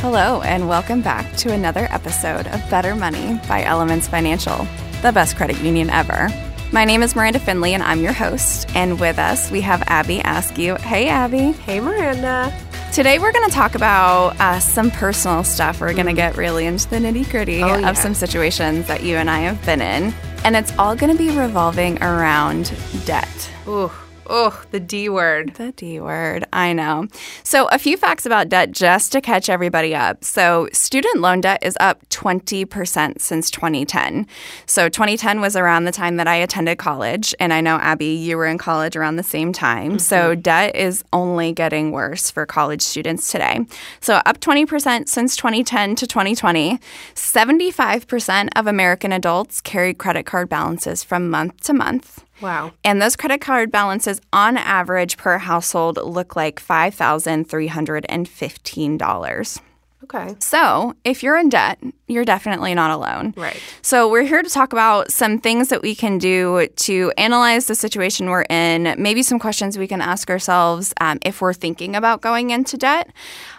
Hello, and welcome back to another episode of Better Money by Elements Financial, the best credit union ever. My name is Miranda Finley, and I'm your host. And with us, we have Abby Askew. Hey, Abby. Hey, Miranda. Today, we're going to talk about uh, some personal stuff. We're going to get really into the nitty gritty Oh, yeah. of some situations that you and I have been in. And it's all going to be revolving around debt. Ooh, oh, the D word. The D word, I know. So, a few facts about debt just to catch everybody up. So, student loan debt is up 20% since 2010. So, 2010 was around the time that I attended college. And I know, Abby, you were in college around the same time. So, mm-hmm. debt is only getting worse for college students today. So, up 20% since 2010 to 2020. 75% of American adults carry credit card balances from month to month. Wow. And those credit card balances on average per household look like $5,315. Okay. So, if you're in debt, you're definitely not alone. Right. So, we're here to talk about some things that we can do to analyze the situation we're in, maybe some questions we can ask ourselves um, if we're thinking about going into debt,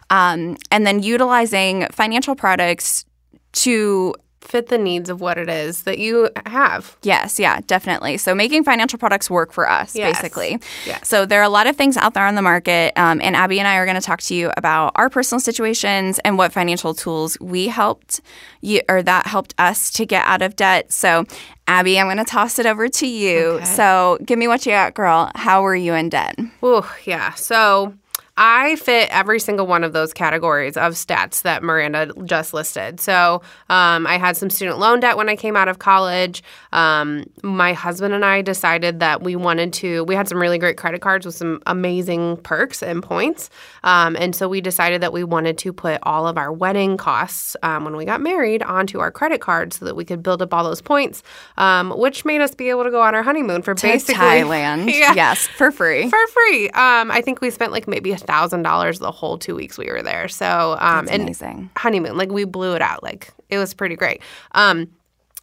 um, and then utilizing financial products to Fit the needs of what it is that you have. Yes, yeah, definitely. So making financial products work for us, Yes. basically. Yes. So there are a lot of things out there on the market, um, and Abby and I are going to talk to you about our personal situations and what financial tools we helped you or that helped us to get out of debt. So, Abby, I'm going to toss it over to you. Okay. So, give me what you got, girl. How were you in debt? Ooh, yeah. So I fit every single one of those categories of stats that Miranda just listed. So um, I had some student loan debt when I came out of college. Um, my husband and I decided that we wanted to, we had some really great credit cards with some amazing perks and points. Um, and so we decided that we wanted to put all of our wedding costs um, when we got married onto our credit card so that we could build up all those points, um, which made us be able to go on our honeymoon for To basically Thailand. Yeah Yes, for free. for free. Um, I think we spent like maybe a thousand dollars the whole two weeks we were there. So um, That's and amazing. honeymoon, like we blew it out. Like it was pretty great. Um,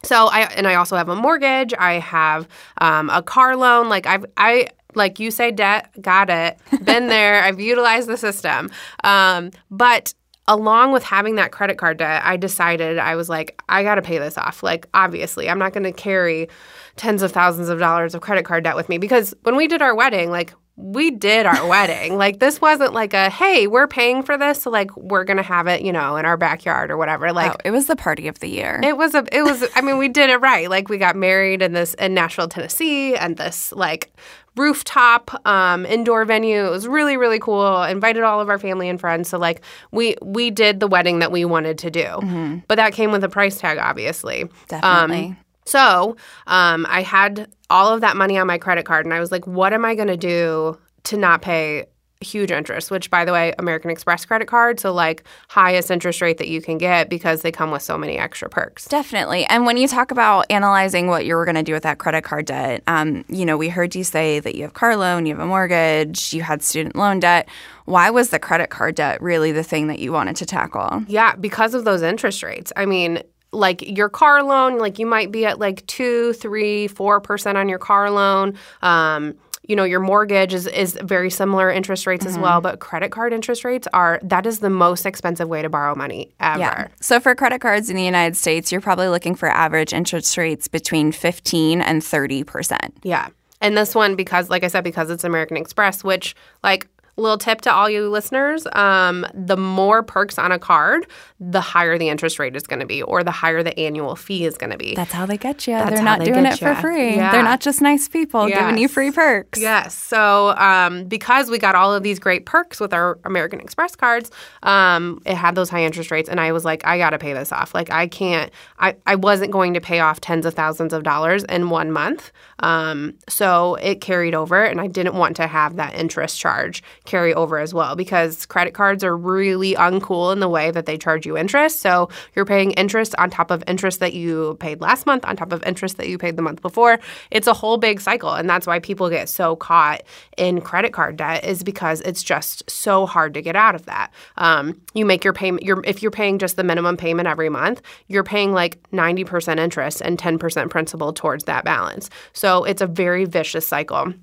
so I and I also have a mortgage. I have um, a car loan. Like I've I like you say debt. Got it. Been there. I've utilized the system. Um, but along with having that credit card debt, I decided I was like, I got to pay this off. Like, obviously, I'm not going to carry tens of thousands of dollars of credit card debt with me because when we did our wedding, like, we did our wedding. Like, this wasn't like a, hey, we're paying for this. So, like, we're to have it, you know, in our backyard or whatever. Like, oh, it was the party of the year. it was a, it was, I mean, we did it right. Like, we got married in this, in Nashville, Tennessee, and this, like, rooftop um, indoor venue. It was really really cool. Invited all of our family and friends. So like we we did the wedding that we wanted to do, but that came with a price tag, obviously. Definitely. Um, so um, I had all of that money on my credit card, and I was like, what am I going to do to not pay? Huge interest, which by the way, American Express credit card, so like highest interest rate that you can get because they come with so many extra perks. Definitely. And when you talk about analyzing what you were going to do with that credit card debt, um, you know, we heard you say that you have car loan, you have a mortgage, you had student loan debt. Why was the credit card debt really the thing that you wanted to tackle? Yeah, because of those interest rates. I mean, like your car loan, like you might be at like two, three, four percent on your car loan. Um, you know, your mortgage is, is very similar interest rates as well, but credit card interest rates are that is the most expensive way to borrow money ever. yeah. So for credit cards in the United States, you're probably looking for average interest rates between 15 and 30%. Yeah. And this one, because, like I said, because it's American Express, which, like, little tip to all you listeners um, the more perks on a card, the higher the interest rate is going to be, or the higher the annual fee is going to be. That's how they get you. That's They're not they doing it for free. Yeah. They're not just nice people giving you free perks. Yes. So um, because we got all of these great perks with our American Express cards, um, it had those high interest rates, and I was like, I got to pay this off. Like I can't. I I wasn't going to pay off tens of thousands of dollars in one month. Um, so it carried over, and I didn't want to have that interest charge carry over as well because credit cards are really uncool in the way that they charge you interest. So you're paying interest on top of interest that you paid last month, on top of interest that you paid the month before. It's a whole big cycle, and that's why people get so caught in credit card debt is because it's just so hard to get out of that. Um, you make your payment. You're, if you're paying just the minimum payment every month, you're paying like 90% interest and 10% principal towards that balance. So it's a very vicious cycle.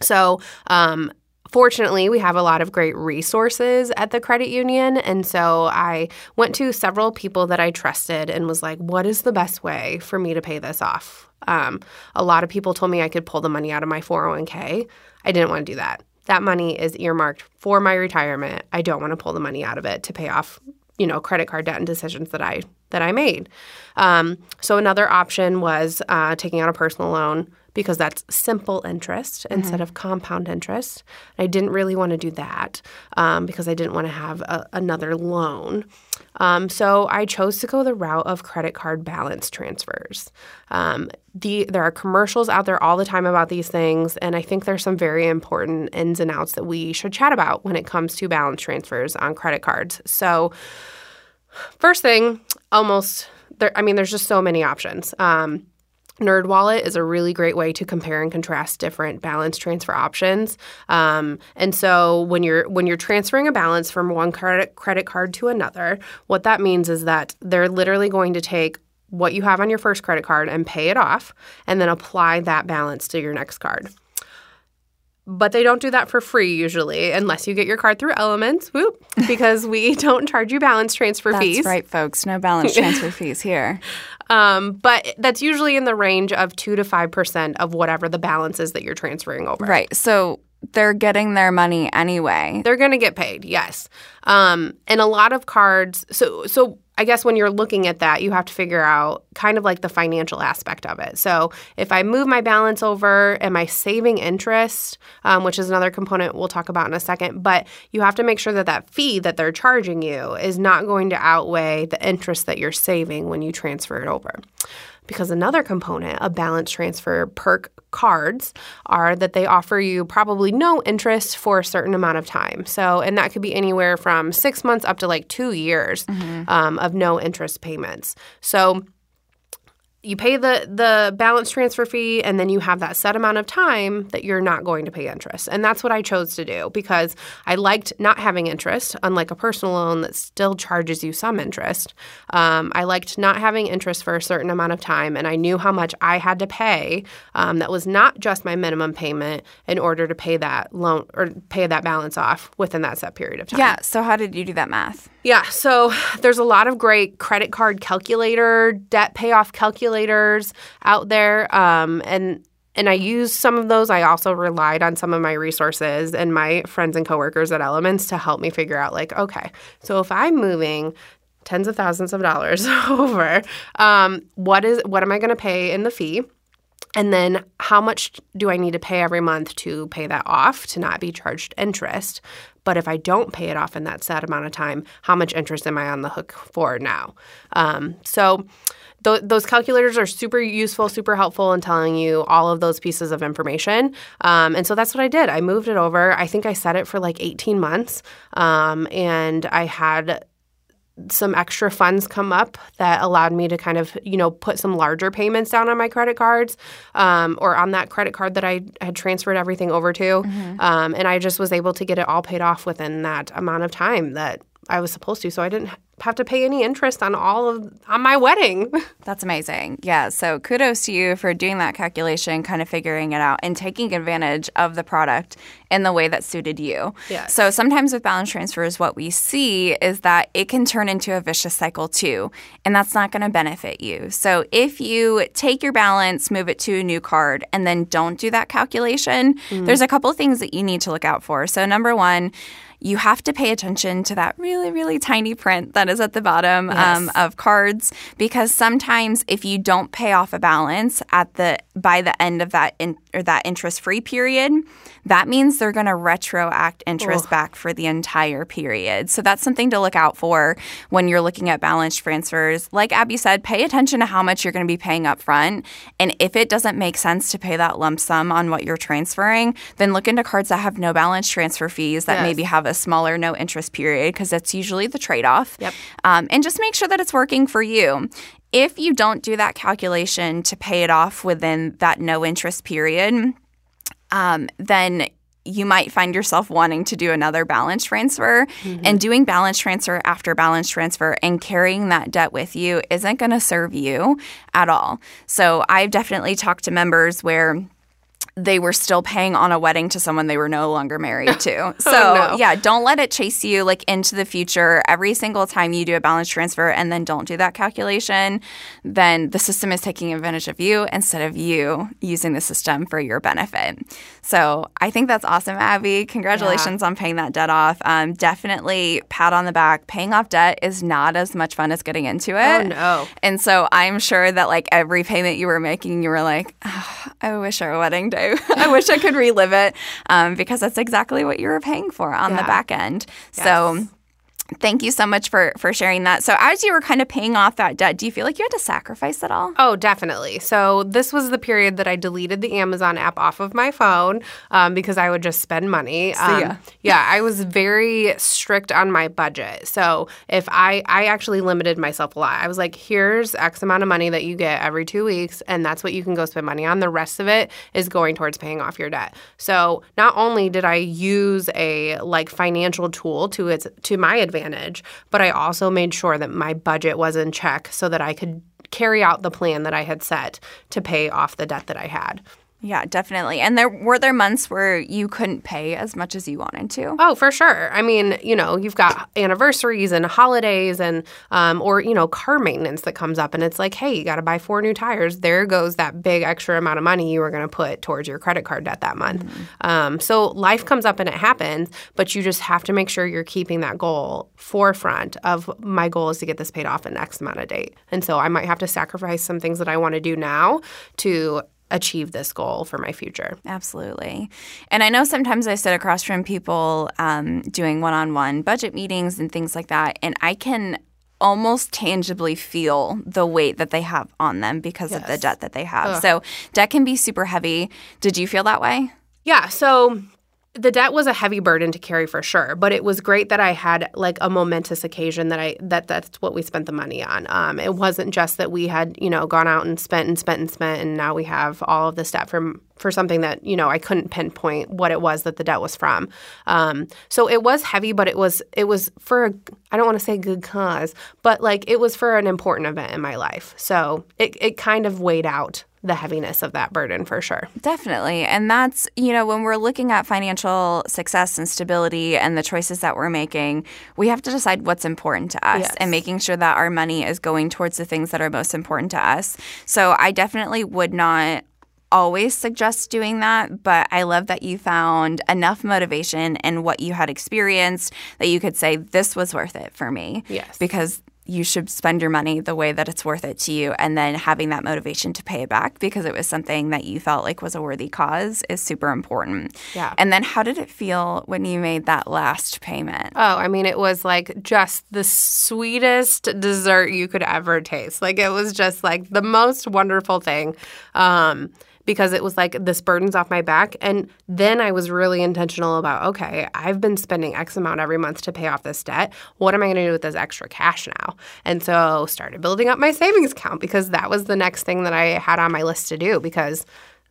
So, um, fortunately, we have a lot of great resources at the credit union. And so I went to several people that I trusted and was like, what is the best way for me to pay this off? Um, a lot of people told me I could pull the money out of my 401k. I didn't want to do that. That money is earmarked for my retirement. I don't want to pull the money out of it to pay off, you know, credit card debt and decisions that I that I made. Um, so another option was uh, taking out a personal loan because that's simple interest mm-hmm. instead of compound interest. I didn't really want to do that um, because I didn't want to have a, another loan. Um, so I chose to go the route of credit card balance transfers. Um, the, there are commercials out there all the time about these things, and I think there's some very important ins and outs that we should chat about when it comes to balance transfers on credit cards. So, first thing, almost there. I mean, there's just so many options. Um, NerdWallet is a really great way to compare and contrast different balance transfer options. Um, and so when you're when you're transferring a balance from one credit credit card to another, what that means is that they're literally going to take what you have on your first credit card and pay it off, and then apply that balance to your next card. But they don't do that for free usually, unless you get your card through Elements, whoop, because we don't charge you balance transfer That's fees. That's right, folks. No balance transfer fees here. Um, but that's usually in the range of 2 to 5% of whatever the balance is that you're transferring over. Right. So they're getting their money anyway. They're going to get paid, yes. Um, and a lot of cards, so so I guess when you're looking at that, you have to figure out kind of like the financial aspect of it. So if I move my balance over, am I saving interest, um, which is another component we'll talk about in a second. But you have to make sure that that fee that they're charging you is not going to outweigh the interest that you're saving when you transfer it over because another component of balance transfer perk cards are that they offer you probably no interest for a certain amount of time. So, and that could be anywhere from six months up to like two years mm-hmm. um, of no interest payments. So, you pay the the balance transfer fee and then you have that set amount of time that you're not going to pay interest. And that's what i chose to do because i liked not having interest unlike a personal loan that still charges you some interest. Um, i liked not having interest for a certain amount of time and i knew how much i had to pay um, that was not just my minimum payment in order to pay that loan or pay that balance off within that set period of time. Yeah so how did you do that math? Yeah, so there's a lot of great credit card calculator, debt payoff calculators out there, um, and and I used some of those. I also relied on some of my resources and my friends and coworkers at Elements to help me figure out, like, okay, so if I'm moving tens of thousands of dollars over, um, what is what am I going to pay in the fee? And then how much do I need to pay every month to pay that off to not be charged interest? But if I don't pay it off in that set amount of time, how much interest am I on the hook for now? Um, so th- those calculators are super useful, super helpful in telling you all of those pieces of information. Um, and so that's what I did. I moved it over. I think I set it for like 18 months. Um, and I had some extra funds come up that allowed me to kind of you know put some larger payments down on my credit cards um, or on that credit card that I had transferred everything over to, mm-hmm. um, and I just was able to get it all paid off within that amount of time that I was supposed to. So I didn't have to pay any interest on all of on my wedding. That's amazing. Yeah. So kudos to you for doing that calculation, kind of figuring it out and taking advantage of the product in the way that suited you. Yeah. So sometimes with balance transfers, what we see is that it can turn into a vicious cycle too, and that's not going to benefit you. So if you take your balance, move it to a new card, and then don't do that calculation, mm-hmm. there's a couple things that you need to look out for. So number one you have to pay attention to that really, really tiny print that is at the bottom yes. um, of cards because sometimes if you don't pay off a balance at the by the end of that in, or that interest free period, that means they're going to retroact interest back for the entire period. So that's something to look out for when you're looking at balance transfers. Like Abby said, pay attention to how much you're going to be paying up front. And if it doesn't make sense to pay that lump sum on what you're transferring, then look into cards that have no balance transfer fees that yes. maybe have a smaller no interest period because that's usually the trade off. Yep. Um, and just make sure that it's working for you. If you don't do that calculation to pay it off within that no interest period, um, then you might find yourself wanting to do another balance transfer mm-hmm. and doing balance transfer after balance transfer and carrying that debt with you isn't going to serve you at all. So I've definitely talked to members where they were still paying on a wedding to someone they were no longer married to. So, Oh, no. yeah, don't let it chase you like into the future. Every single time you do a balance transfer and then don't do that calculation, then the system is taking advantage of you instead of you using the system for your benefit. So, I think that's awesome, Abby. Congratulations on paying that debt off. Um, definitely pat on the back. Paying off debt is not as much fun as getting into it. Oh, no. And so I'm sure that like every payment you were making, you were like, "Ah, I wish our wedding day, I wish I could relive it, um, because that's exactly what you were paying for on the back end. So. Thank you so much for for sharing that. So as you were kind of paying off that debt, do you feel like you had to sacrifice at all? Oh, definitely. So this was the period that I deleted the Amazon app off of my phone um, because I would just spend money. Um, ya. yeah, I was very strict on my budget. So if I I actually limited myself a lot. I was like, here's X amount of money that you get every two weeks, and that's what you can go spend money on. The rest of it is going towards paying off your debt. So not only did I use a like financial tool to its to my advantage, but I also made sure that my budget was in check so that I could carry out the plan that I had set to pay off the debt that I had. Yeah, definitely. And there were there months where you couldn't pay as much as you wanted to. Oh, for sure. I mean, you know, you've got anniversaries and holidays and, um, or, you know, car maintenance that comes up and it's like, hey, you got to buy four new tires. There goes that big extra amount of money you were going to put towards your credit card debt that month. Um, so life comes up and it happens, but you just have to make sure you're keeping that goal forefront of my goal is to get this paid off in X amount of date. And so I might have to sacrifice some things that I want to do now to achieve this goal for my future. Absolutely. And I know sometimes I sit across from people um, doing one on one budget meetings and things like that, and I can almost tangibly feel the weight that they have on them because of the debt that they have. So, debt can be super heavy. Did you feel that way? Yeah, so the debt was a heavy burden to carry for sure, but it was great that I had like a momentous occasion that I that that's what we spent the money on. Um, it wasn't just that we had you know gone out and spent and spent and spent, and now we have all of this debt from for something that you know I couldn't pinpoint what it was that the debt was from. Um, so it was heavy, but it was it was for a, I don't want to say good cause, but like it was for an important event in my life. So it it kind of weighed out the heaviness of that burden for sure. Definitely. And that's, you know, when we're looking at financial success and stability and the choices that we're making, we have to decide what's important to us Yes. and making sure that our money is going towards the things that are most important to us. So I definitely would not always suggest doing that, but I love that you found enough motivation and what you had experienced that you could say, this was worth it for me. Yes. Because you should spend your money the way that it's worth it to you and then having that motivation to pay it back because it was something that you felt like was a worthy cause is super important. Yeah. And then how did it feel when you made that last payment? Oh, I mean, it was like just the sweetest dessert you could ever taste. Like, it was just like the most wonderful thing. Um, because it was like this burden's off my back. And then I was really intentional about okay, I've been spending X amount every month to pay off this debt. What am I going to do with this extra cash now? And so started building up my savings account because that was the next thing that I had on my list to do because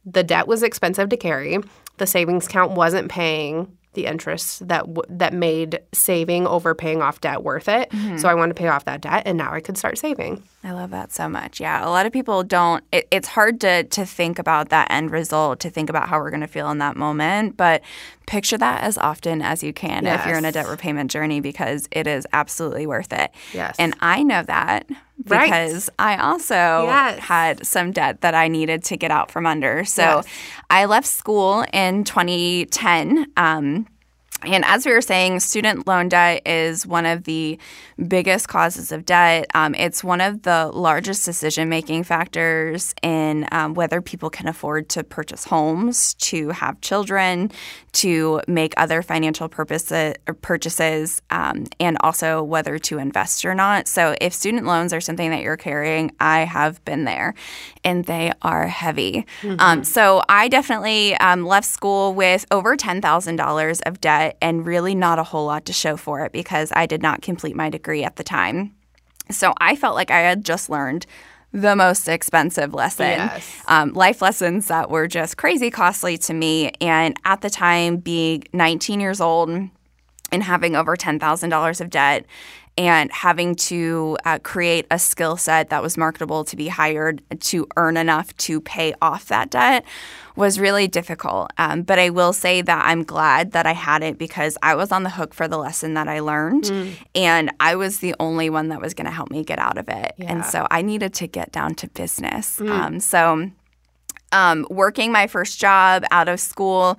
the debt was expensive to carry. The savings account wasn't paying the interest that w- that made saving over paying off debt worth it. Mm-hmm. So I wanted to pay off that debt, and now I could start saving. I love that so much. Yeah, a lot of people don't. It, it's hard to to think about that end result, to think about how we're going to feel in that moment. But picture that as often as you can if you're in a debt repayment journey because it is absolutely worth it. Yes. and I know that Right. because I also Yes. had some debt that I needed to get out from under. So Yes. I left school in 2010. Um, and as we were saying, student loan debt is one of the biggest causes of debt. Um, it's one of the largest decision making factors in um, whether people can afford to purchase homes, to have children, to make other financial purposes, purchases, um, and also whether to invest or not. So, if student loans are something that you're carrying, I have been there, and they are heavy. Um, so, I definitely um, left school with over $10,000 of debt and really not a whole lot to show for it because I did not complete my degree at the time. So, I felt like I had just learned the most expensive lesson. Yes. Um, life lessons that were just crazy costly to me. And at the time, being 19 years old and having over $10,000 of debt and having to uh, create a skill set that was marketable to be hired to earn enough to pay off that debt was really difficult. Um, but I will say that I'm glad that I had it because I was on the hook for the lesson that I learned, mm. and I was the only one that was going to help me get out of it. Yeah. And so I needed to get down to business. Mm. Um, so um, working my first job out of school,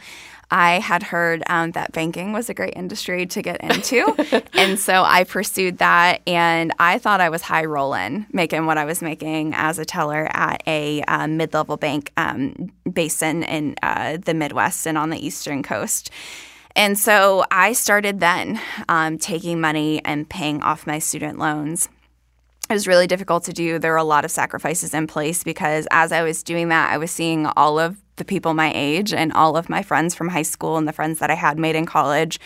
I had heard um, that banking was a great industry to get into. and so I pursued that. And I thought I was high rolling, making what I was making as a teller at a um, mid level bank um, based in, in uh, the Midwest and on the Eastern Coast. And so I started then um, taking money and paying off my student loans it was really difficult to do. There were a lot of sacrifices in place because as I was doing that, I was seeing all of the people my age and all of my friends from high school and the friends that I had made in college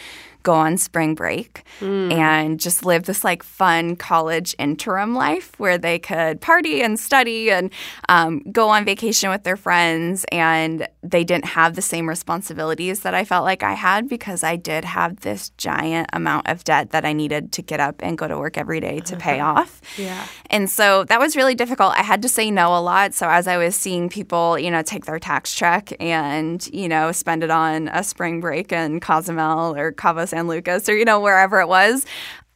go on spring break mm. and just live this like fun college interim life where they could party and study and um, go on vacation with their friends. And they didn't have the same responsibilities that I felt like I had because I did have this giant amount of debt that I needed to get up and go to work every day to pay off. Yeah. And so that was really difficult. I had to say no a lot. So as I was seeing people, you know, take their tax check and, you know, spend it on a spring break in Cozumel or Cabo San Lucas or, you know, wherever it was.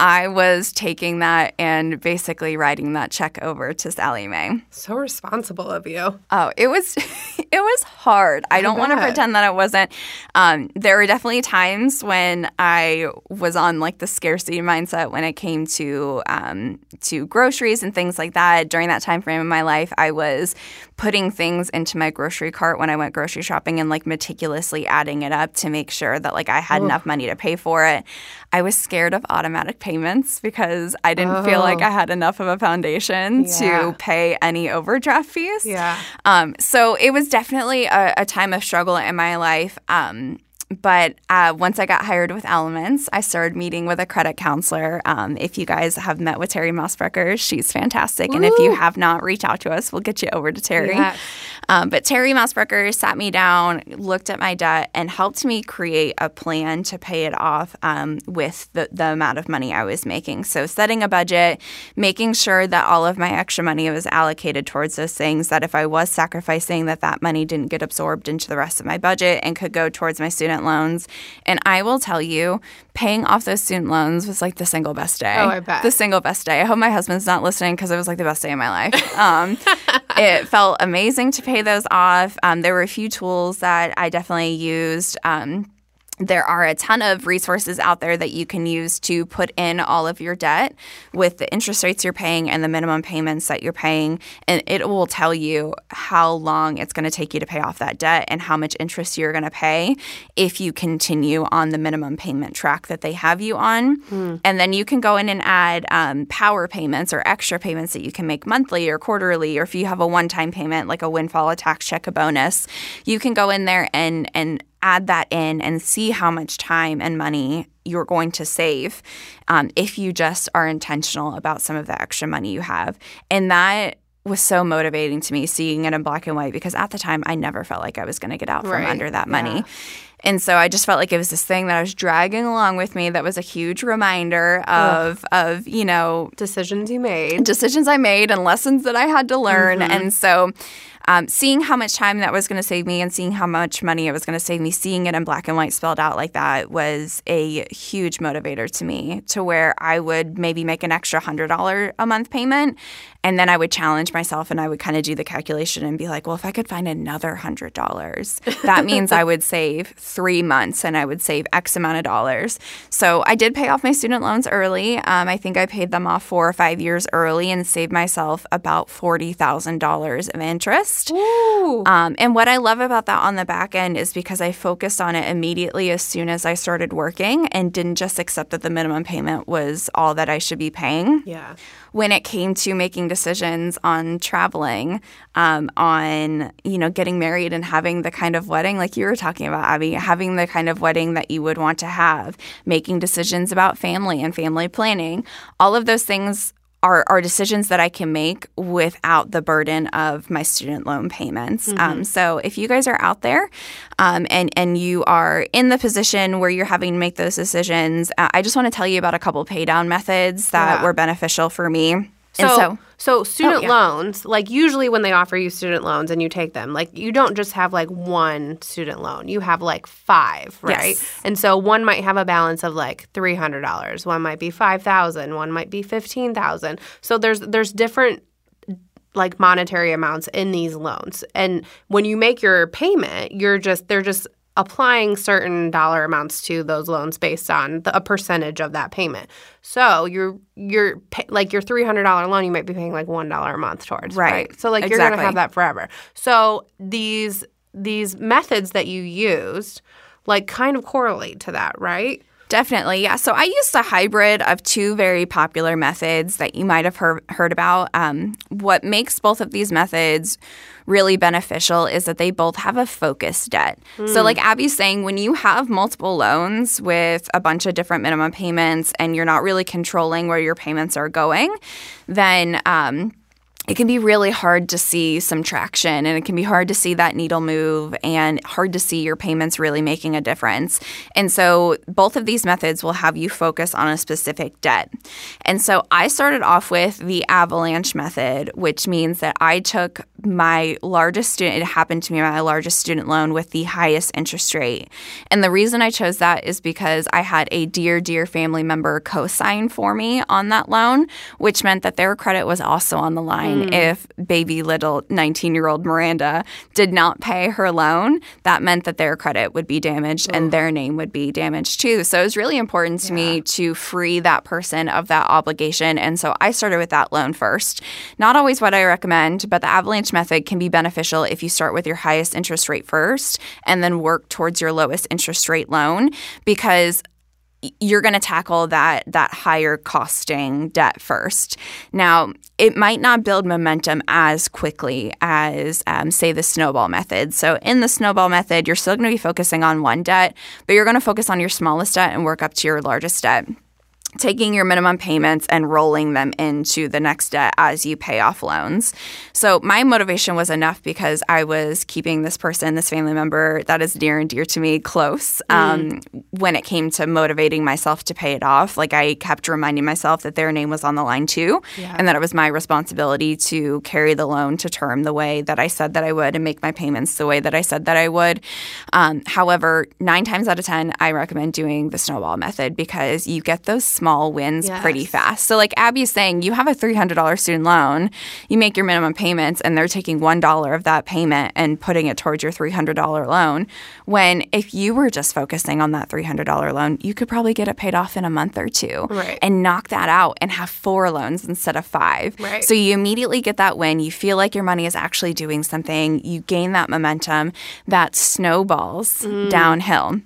I was taking that and basically writing that check over to Sallie Mae. So responsible of you. Oh, it was it was hard. I, I don't want to pretend that it wasn't. Um, there were definitely times when I was on like the scarcity mindset when it came to um, to groceries and things like that. During that time frame in my life, I was putting things into my grocery cart when I went grocery shopping and like meticulously adding it up to make sure that like I had Ooh. enough money to pay for it. I was scared of automatic payments because I didn't oh. feel like I oh. had enough of a foundation yeah. to pay any overdraft fees. Yeah. Um, so it was definitely a, a, time of struggle in my life. Um, but uh, once I got hired with Elements, I started meeting with a credit counselor. Um, if you guys have met with Terry Mossbrecker, she's fantastic. Woo. And if you have not, reach out to us. We'll get you over to Terry. Um, but Terry Mossbrecker sat me down, looked at my debt, and helped me create a plan to pay it off um, with the, the amount of money I was making. So setting a budget, making sure that all of my extra money was allocated towards those things. That if I was sacrificing, that that money didn't get absorbed into the rest of my budget and could go towards my student student loans. And I will tell you, paying off those student loans was like the single best day. Oh, I bet. The single best day. I hope my husband's not listening because it was like the best day of my life. Um, it felt amazing to pay those off. Um, there were a few tools that I definitely used. Um, there are a ton of resources out there that you can use to put in all of your debt with the interest rates you're paying and the minimum payments that you're paying. And it will tell you how long it's going to take you to pay off that debt and how much interest you're going to pay if you continue on the minimum payment track that they have you on. Mm. And then you can go in and add um, power payments or extra payments that you can make monthly or quarterly, or if you have a one time payment like a windfall, a tax check, a bonus, you can go in there and, and add that in and see how much time and money you're going to save um, if you just are intentional about some of the extra money you have. And that was so motivating to me seeing it in black and white because at the time I never felt like I was going to get out from under that money. Yeah. And so I just felt like it was this thing that I was dragging along with me that was a huge reminder of Ugh. of, you know, decisions you made. Decisions I made and lessons that I had to learn. Mm-hmm. And so um, seeing how much time that was going to save me and seeing how much money it was going to save me, seeing it in black and white spelled out like that was a huge motivator to me to where I would maybe make an extra $100 a month payment and then I would challenge myself and I would kind of do the calculation and be like, well, if I could find another $100, that means I would save three months and I would save X amount of dollars. So I did pay off my student loans early. Um, I think I paid them off four or five years early and saved myself about $40,000 of interest. Um, and what I love about that on the back end is because I focused on it immediately as soon as I started working and didn't just accept that the minimum payment was all that I should be paying. Yeah. When it came to making decisions on traveling, um, on you know getting married and having the kind of wedding like you were talking about, Abby, having the kind of wedding that you would want to have, making decisions about family and family planning, all of those things are, are decisions that I can make without the burden of my student loan payments. Mm-hmm. Um, so if you guys are out there um, and and you are in the position where you're having to make those decisions, uh, I just want to tell you about a couple pay down methods that Yeah. were beneficial for me. So, and so so oh, student yeah. loans, like usually when they offer you student loans and you take them, like you don't just have like one student loan. You have like five, right? Yes. And so one might have a balance of like three hundred dollars. One might be five thousand. One might be fifteen thousand. So there's there's different like monetary amounts in these loans. And when you make your payment, you're just they're just applying certain dollar amounts to those loans based on the, a percentage of that payment. So you're you're pay, like your three hundred dollar loan, you might be paying like one dollar a month towards, Right. So like you're gonna have that forever. So these these methods that you used, like kind of correlate to that, right? Definitely, yeah. So I used a hybrid of two very popular methods that you might have heard, heard about. Um, what makes both of these methods really beneficial is that they both have a focus debt. So, like Abby's saying, when you have multiple loans with a bunch of different minimum payments and you're not really controlling where your payments are going, then um, it can be really hard to see some traction and it can be hard to see that needle move and hard to see your payments really making a difference. And so both of these methods will have you focus on a specific debt. And so I started off with the avalanche method, which means that I took my largest student, it happened to me, my largest student loan with the highest interest rate. And the reason I chose that is because I had a dear, dear family member co sign for me on that loan, which meant that their credit was also on the line. Hmm. If baby little 19 year old Miranda did not pay her loan, that meant that their credit would be damaged and their name would be damaged too. So it was really important to me to free that person of that obligation. And so I started with that loan first. Not always what I recommend, but the avalanche method can be beneficial if you start with your highest interest rate first and then work towards your lowest interest rate loan because you're going to tackle that that higher costing debt first. Now, it might not build momentum as quickly as, um, say, the snowball method. So, in the snowball method, you're still going to be focusing on one debt, but you're going to focus on your smallest debt and work up to your largest debt taking your minimum payments and rolling them into the next debt as you pay off loans. So my motivation was enough because I was keeping this person, this family member that is near and dear to me, close um, when it came to motivating myself to pay it off. Like I kept reminding myself that their name was on the line too, and that it was my responsibility to carry the loan to term the way that I said that I would and make my payments the way that I said that I would. Um, however, nine times out of ten, I recommend doing the snowball method because you get those small wins Yes. pretty fast. So, like Abby's saying, you have a $300 student loan, you make your minimum payments, and they're taking $1 of that payment and putting it towards your $300 loan. When if you were just focusing on that $300 loan, you could probably get it paid off in a month or two Right. and knock that out and have four loans instead of five. Right. So, you immediately get that win. You feel like your money is actually doing something. You gain that momentum that snowballs mm. downhill.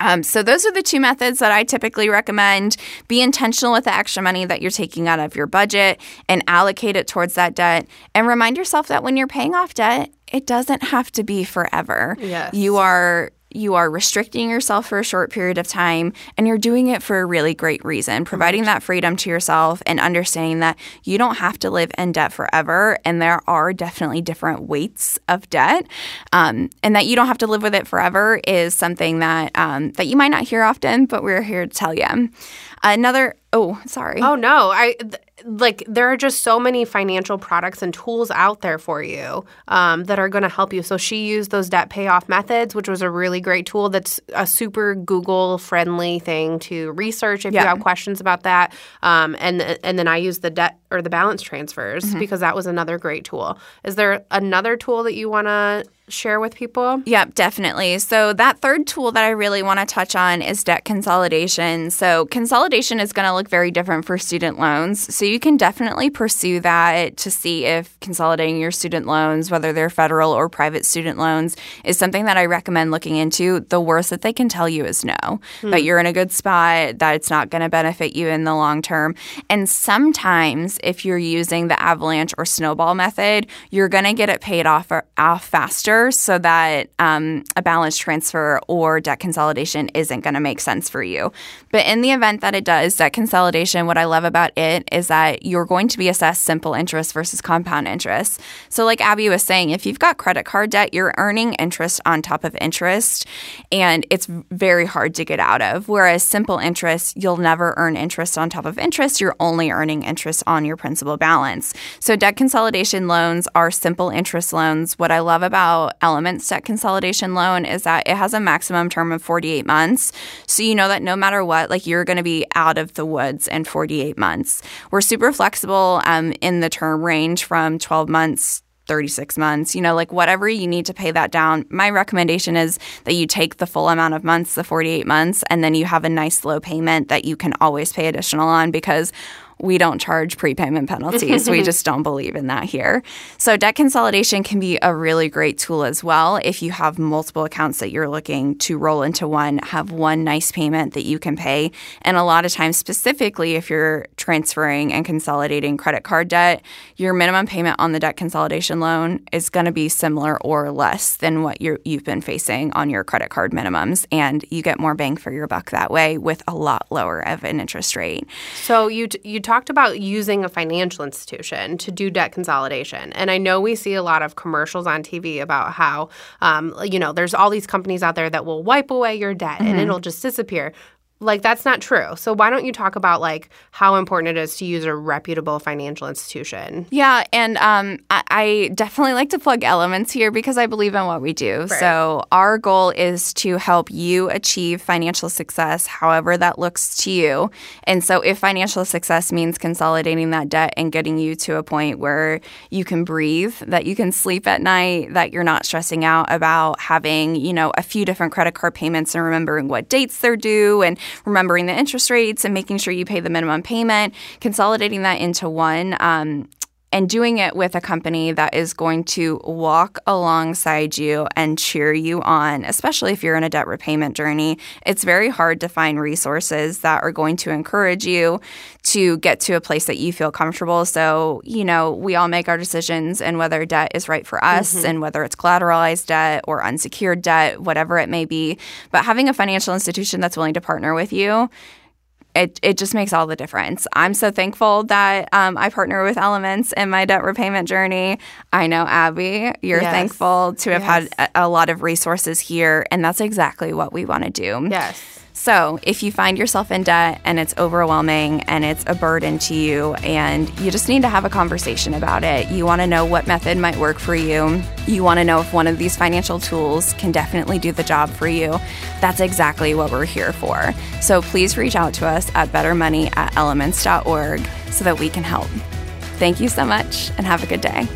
Um, so those are the two methods that I typically recommend. Be intentional with the extra money that you're taking out of your budget and allocate it towards that debt. And remind yourself that when you're paying off debt, it doesn't have to be forever. Yes. You are you are restricting yourself for a short period of time and you're doing it for a really great reason providing that freedom to yourself and understanding that you don't have to live in debt forever and there are definitely different weights of debt. Um, and that you don't have to live with it forever is something that um, that you might not hear often but we're here to tell you another oh sorry Oh no, I th- like there are just so many financial products and tools out there for you um, that are going to help you. So she used those debt payoff methods, which was a really great tool. That's a super Google friendly thing to research if you have questions about that. Um, and and then I used the debt or the balance transfers because that was another great tool. Is there another tool that you want to share with people? Yep, definitely. So, that third tool that I really want to touch on is debt consolidation. So, consolidation is going to look very different for student loans. So, you can definitely pursue that to see if consolidating your student loans, whether they're federal or private student loans, is something that I recommend looking into. The worst that they can tell you is no, hmm. that you're in a good spot, that it's not going to benefit you in the long term. And sometimes, if you're using the avalanche or snowball method, you're going to get it paid off, off faster so that um, a balance transfer or debt consolidation isn't going to make sense for you. But in the event that it does, debt consolidation, what I love about it is that you're going to be assessed simple interest versus compound interest. So, like Abby was saying, if you've got credit card debt, you're earning interest on top of interest, and it's very hard to get out of. Whereas simple interest, you'll never earn interest on top of interest. You're only earning interest on your principal balance. So, debt consolidation loans are simple interest loans. What I love about Elements Debt Consolidation Loan is that it has a maximum term of 48 months. So, you know that no matter what, like you're going to be out of the woods in 48 months. We're super flexible um, in the term range from 12 months 36 months, you know, like whatever you need to pay that down. My recommendation is that you take the full amount of months, the 48 months, and then you have a nice low payment that you can always pay additional on because we don't charge prepayment penalties. we just don't believe in that here. So, debt consolidation can be a really great tool as well if you have multiple accounts that you're looking to roll into one, have one nice payment that you can pay. And a lot of times, specifically if you're transferring and consolidating credit card debt, your minimum payment on the debt consolidation loan is going to be similar or less than what you have been facing on your credit card minimums. And you get more bang for your buck that way with a lot lower of an interest rate. So, you, t- you talked about using a financial institution to do debt consolidation. And I know we see a lot of commercials on TV about how, um, you know, there's all these companies out there that will wipe away your debt mm-hmm. and it'll just disappear like that's not true. So why don't you talk about like how important it is to use a reputable financial institution? Yeah, and um, I, I, definitely like to plug Elements here because I believe in what we do. Right. So our goal is to help you achieve financial success, however that looks to you. And so if financial success means consolidating that debt and getting you to a point where you can breathe, that you can sleep at night, that you're not stressing out about having you know a few different credit card payments and remembering what dates they're due and remembering the interest rates and making sure you pay the minimum payment, consolidating that into one. Um, and doing it with a company that is going to walk alongside you and cheer you on, especially if you're in a debt repayment journey. It's very hard to find resources that are going to encourage you to get to a place that you feel comfortable. So, you know, we all make our decisions and whether debt is right for us mm-hmm. and whether it's collateralized debt or unsecured debt, whatever it may be. But having a financial institution that's willing to partner with you it, it just makes all the difference. I'm so thankful that um, I partner with Elements in my debt repayment journey. I know, Abby, you're yes. thankful to have yes. had a, a lot of resources here, and that's exactly what we want to do. Yes. So, if you find yourself in debt and it's overwhelming and it's a burden to you, and you just need to have a conversation about it, you want to know what method might work for you, you want to know if one of these financial tools can definitely do the job for you, that's exactly what we're here for. So, please reach out to us at bettermoney at so that we can help. Thank you so much and have a good day.